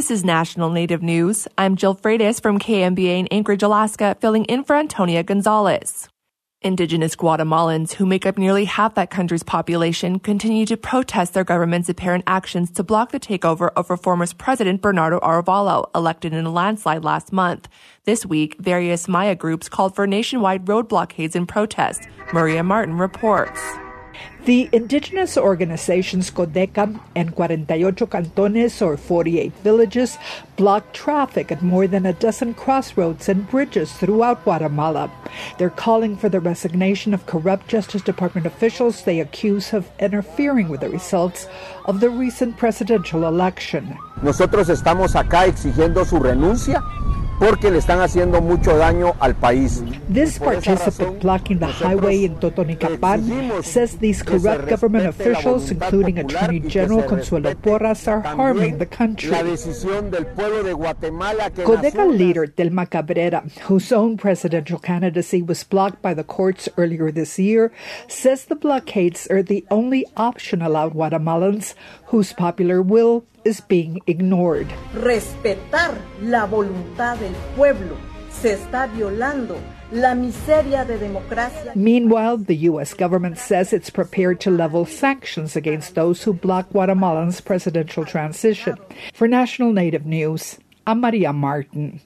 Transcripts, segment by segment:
This is National Native News. I'm Jill Freitas from KNBA in Anchorage, Alaska, filling in for Antonia Gonzalez. Indigenous Guatemalans, who make up nearly half that country's population, continue to protest their government's apparent actions to block the takeover of reformist President Bernardo Arévalo, elected in a landslide last month. This week, various Maya groups called for nationwide road blockades in protest. Maria Martin reports. The indigenous organizations CODECA and 48 Cantones, or 48 villages, blocked traffic at more than a dozen crossroads and bridges throughout Guatemala. They're calling for the resignation of corrupt Justice Department officials they accuse of interfering with the results of the recent presidential election. Nosotros estamos acá exigiendo su renuncia porque le están haciendo mucho daño al país. This participant blocking the highway in Totonicapán says these corrupt government officials, including Attorney General Consuelo Porras, are harming the country. Codeca leader Thelma Cabrera, whose own presidential candidacy was blocked by the courts earlier this year, says the blockades are the only option allowed Guatemalans whose popular will is being ignored. Respetar la voluntad del pueblo se está violando la miseria de democracia. Meanwhile, the U.S. government says it's prepared to level sanctions against those who block Guatemalan's presidential transition. For National Native News, I'm Maria Martin.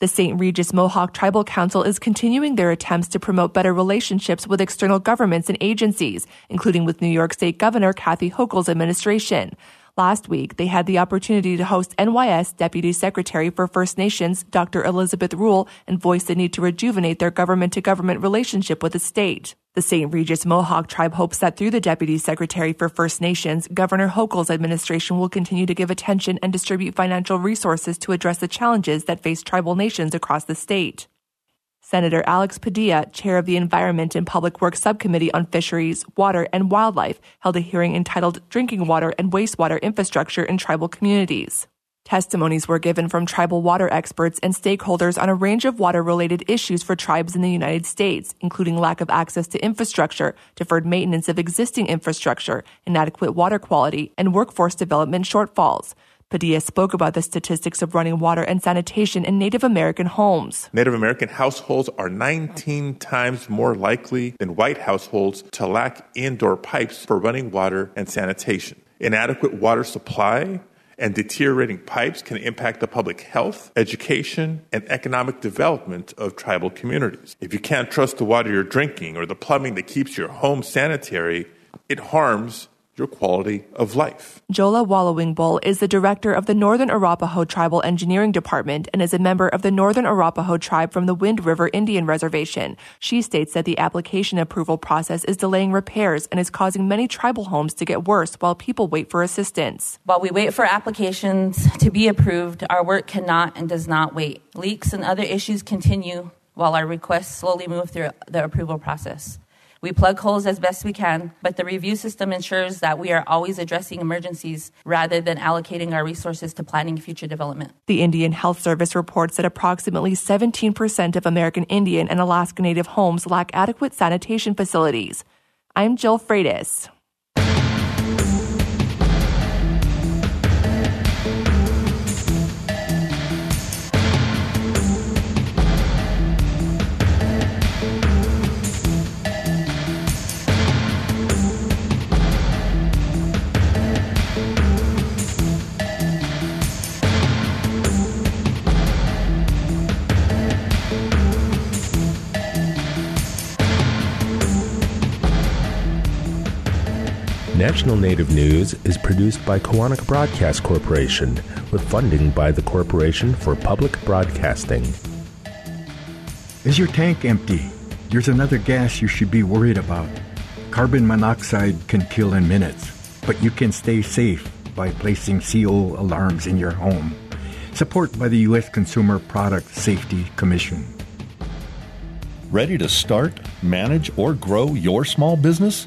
The St. Regis Mohawk Tribal Council is continuing their attempts to promote better relationships with external governments and agencies, including with New York State Governor Kathy Hochul's administration. Last week, they had the opportunity to host NYS Deputy Secretary for First Nations, Dr. Elizabeth Rule, and voice the need to rejuvenate their government to government relationship with the state. The St. Regis Mohawk tribe hopes that through the Deputy Secretary for First Nations, Governor Hochul's administration will continue to give attention and distribute financial resources to address the challenges that face tribal nations across the state. Senator Alex Padilla, chair of the Environment and Public Works Subcommittee on Fisheries, Water, and Wildlife, held a hearing entitled Drinking Water and Wastewater Infrastructure in Tribal Communities. Testimonies were given from tribal water experts and stakeholders on a range of water related issues for tribes in the United States, including lack of access to infrastructure, deferred maintenance of existing infrastructure, inadequate water quality, and workforce development shortfalls. Padilla spoke about the statistics of running water and sanitation in Native American homes. Native American households are 19 times more likely than white households to lack indoor pipes for running water and sanitation. Inadequate water supply and deteriorating pipes can impact the public health, education, and economic development of tribal communities. If you can't trust the water you're drinking or the plumbing that keeps your home sanitary, it harms your quality of life. Jola Wallowing is the director of the Northern Arapaho Tribal Engineering Department and is a member of the Northern Arapaho tribe from the Wind River Indian Reservation. She states that the application approval process is delaying repairs and is causing many tribal homes to get worse while people wait for assistance. While we wait for applications to be approved, our work cannot and does not wait. Leaks and other issues continue while our requests slowly move through the approval process. We plug holes as best we can, but the review system ensures that we are always addressing emergencies rather than allocating our resources to planning future development. The Indian Health Service reports that approximately 17% of American Indian and Alaska Native homes lack adequate sanitation facilities. I'm Jill Freitas. National Native News is produced by Koahnic Broadcast Corporation with funding by the Corporation for Public Broadcasting. Is your tank empty? There's another gas you should be worried about. Carbon monoxide can kill in minutes, but you can stay safe by placing CO alarms in your home. Support by the U.S. Consumer Product Safety Commission. Ready to start, manage, or grow your small business?